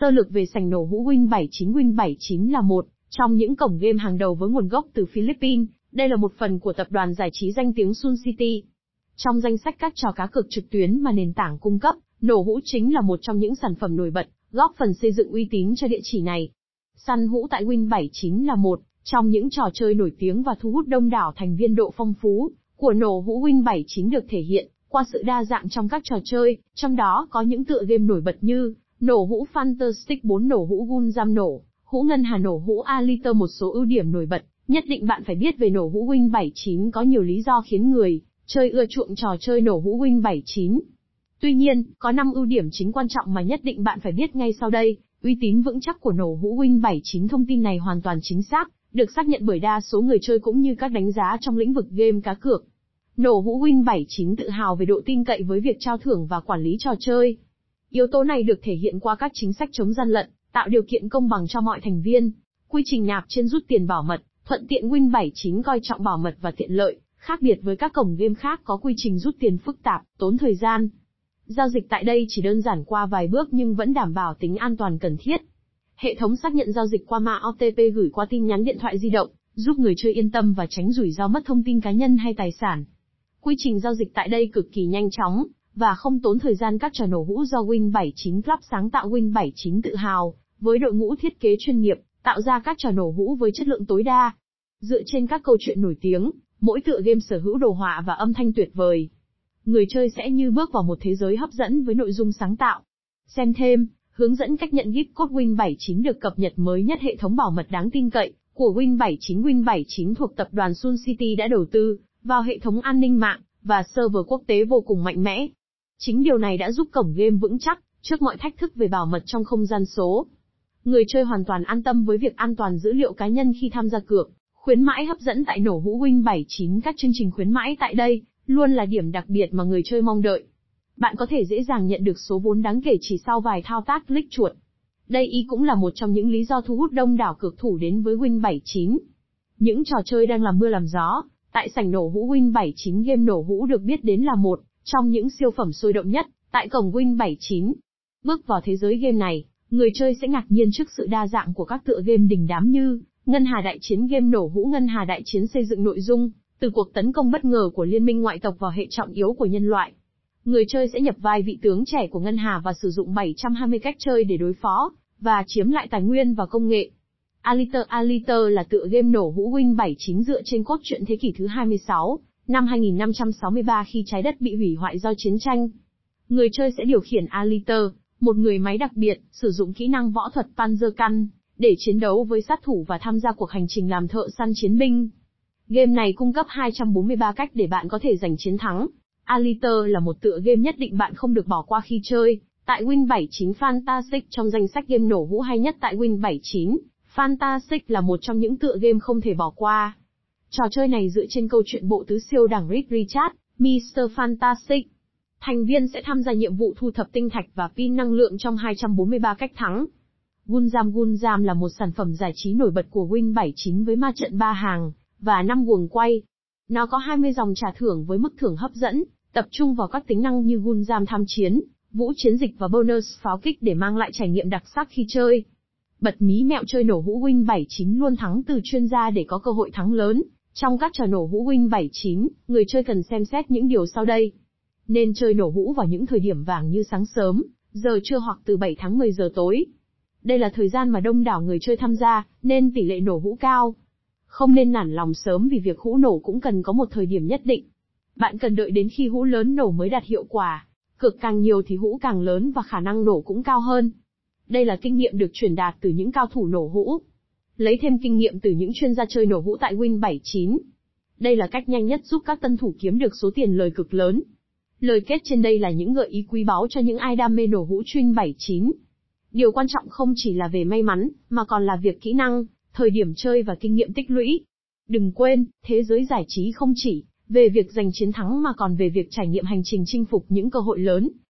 Sơ lược về sảnh nổ hũ Win 79 Win 79 là một trong những cổng game hàng đầu với nguồn gốc từ Philippines, đây là một phần của tập đoàn giải trí danh tiếng Sun City. Trong danh sách các trò cá cược trực tuyến mà nền tảng cung cấp, nổ hũ chính là một trong những sản phẩm nổi bật, góp phần xây dựng uy tín cho địa chỉ này. Săn hũ tại Win 79 là một trong những trò chơi nổi tiếng và thu hút đông đảo thành viên độ phong phú của nổ hũ Win 79 được thể hiện qua sự đa dạng trong các trò chơi, trong đó có những tựa game nổi bật như nổ hũ Fantastic 4 nổ hũ Gunjam nổ, hũ Ngân Hà nổ hũ Aliter một số ưu điểm nổi bật, nhất định bạn phải biết về nổ hũ Win 79 có nhiều lý do khiến người chơi ưa chuộng trò chơi nổ hũ Win 79. Tuy nhiên, có 5 ưu điểm chính quan trọng mà nhất định bạn phải biết ngay sau đây. Uy tín vững chắc của nổ hũ Win 79 thông tin này hoàn toàn chính xác, được xác nhận bởi đa số người chơi cũng như các đánh giá trong lĩnh vực game cá cược. Nổ hũ Win 79 tự hào về độ tin cậy với việc trao thưởng và quản lý trò chơi. Yếu tố này được thể hiện qua các chính sách chống gian lận, tạo điều kiện công bằng cho mọi thành viên. Quy trình nạp trên rút tiền bảo mật, thuận tiện Win 79 coi trọng bảo mật và tiện lợi, khác biệt với các cổng game khác có quy trình rút tiền phức tạp, tốn thời gian. Giao dịch tại đây chỉ đơn giản qua vài bước nhưng vẫn đảm bảo tính an toàn cần thiết. Hệ thống xác nhận giao dịch qua mã OTP gửi qua tin nhắn điện thoại di động, giúp người chơi yên tâm và tránh rủi ro mất thông tin cá nhân hay tài sản. Quy trình giao dịch tại đây cực kỳ nhanh chóng, và không tốn thời gian các trò nổ hũ do Win 79 Club sáng tạo Win 79 tự hào, với đội ngũ thiết kế chuyên nghiệp, tạo ra các trò nổ hũ với chất lượng tối đa. Dựa trên các câu chuyện nổi tiếng, mỗi tựa game sở hữu đồ họa và âm thanh tuyệt vời. Người chơi sẽ như bước vào một thế giới hấp dẫn với nội dung sáng tạo. Xem thêm, hướng dẫn cách nhận gift code Win 79 được cập nhật mới nhất hệ thống bảo mật đáng tin cậy của Win 79 Win 79 thuộc tập đoàn Sun City đã đầu tư vào hệ thống an ninh mạng và server quốc tế vô cùng mạnh mẽ. Chính điều này đã giúp cổng game vững chắc trước mọi thách thức về bảo mật trong không gian số. Người chơi hoàn toàn an tâm với việc an toàn dữ liệu cá nhân khi tham gia cược. Khuyến mãi hấp dẫn tại nổ hũ Win 79 các chương trình khuyến mãi tại đây luôn là điểm đặc biệt mà người chơi mong đợi. Bạn có thể dễ dàng nhận được số vốn đáng kể chỉ sau vài thao tác click chuột. Đây ý cũng là một trong những lý do thu hút đông đảo cược thủ đến với Win 79. Những trò chơi đang làm mưa làm gió, tại sảnh nổ hũ Win 79 game nổ hũ được biết đến là một trong những siêu phẩm sôi động nhất tại cổng Win 79. Bước vào thế giới game này, người chơi sẽ ngạc nhiên trước sự đa dạng của các tựa game đình đám như Ngân Hà Đại Chiến game nổ hũ Ngân Hà Đại Chiến xây dựng nội dung, từ cuộc tấn công bất ngờ của liên minh ngoại tộc vào hệ trọng yếu của nhân loại. Người chơi sẽ nhập vai vị tướng trẻ của Ngân Hà và sử dụng 720 cách chơi để đối phó, và chiếm lại tài nguyên và công nghệ. Aliter Aliter là tựa game nổ hũ Win 79 dựa trên cốt truyện thế kỷ thứ 26, năm 2563 khi trái đất bị hủy hoại do chiến tranh. Người chơi sẽ điều khiển Aliter, một người máy đặc biệt, sử dụng kỹ năng võ thuật Panzer để chiến đấu với sát thủ và tham gia cuộc hành trình làm thợ săn chiến binh. Game này cung cấp 243 cách để bạn có thể giành chiến thắng. Aliter là một tựa game nhất định bạn không được bỏ qua khi chơi. Tại Win 79 Fantastic trong danh sách game nổ hũ hay nhất tại Win 79, Fantastic là một trong những tựa game không thể bỏ qua. Trò chơi này dựa trên câu chuyện bộ tứ siêu đẳng Rick Richard, Mr. Fantastic. Thành viên sẽ tham gia nhiệm vụ thu thập tinh thạch và pin năng lượng trong 243 cách thắng. Gunjam Gunjam là một sản phẩm giải trí nổi bật của Win 79 với ma trận ba hàng, và 5 guồng quay. Nó có 20 dòng trả thưởng với mức thưởng hấp dẫn, tập trung vào các tính năng như Gunjam tham chiến, vũ chiến dịch và bonus pháo kích để mang lại trải nghiệm đặc sắc khi chơi. Bật mí mẹo chơi nổ hũ Win 79 luôn thắng từ chuyên gia để có cơ hội thắng lớn. Trong các trò nổ hũ Win 79, người chơi cần xem xét những điều sau đây. Nên chơi nổ hũ vào những thời điểm vàng như sáng sớm, giờ trưa hoặc từ 7 tháng 10 giờ tối. Đây là thời gian mà đông đảo người chơi tham gia, nên tỷ lệ nổ hũ cao. Không nên nản lòng sớm vì việc hũ nổ cũng cần có một thời điểm nhất định. Bạn cần đợi đến khi hũ lớn nổ mới đạt hiệu quả. Cực càng nhiều thì hũ càng lớn và khả năng nổ cũng cao hơn. Đây là kinh nghiệm được truyền đạt từ những cao thủ nổ hũ. Lấy thêm kinh nghiệm từ những chuyên gia chơi nổ hũ tại Win 79. Đây là cách nhanh nhất giúp các tân thủ kiếm được số tiền lời cực lớn. Lời kết trên đây là những gợi ý quý báu cho những ai đam mê nổ hũ chuyên 79. Điều quan trọng không chỉ là về may mắn, mà còn là việc kỹ năng, thời điểm chơi và kinh nghiệm tích lũy. Đừng quên, thế giới giải trí không chỉ về việc giành chiến thắng mà còn về việc trải nghiệm hành trình chinh phục những cơ hội lớn.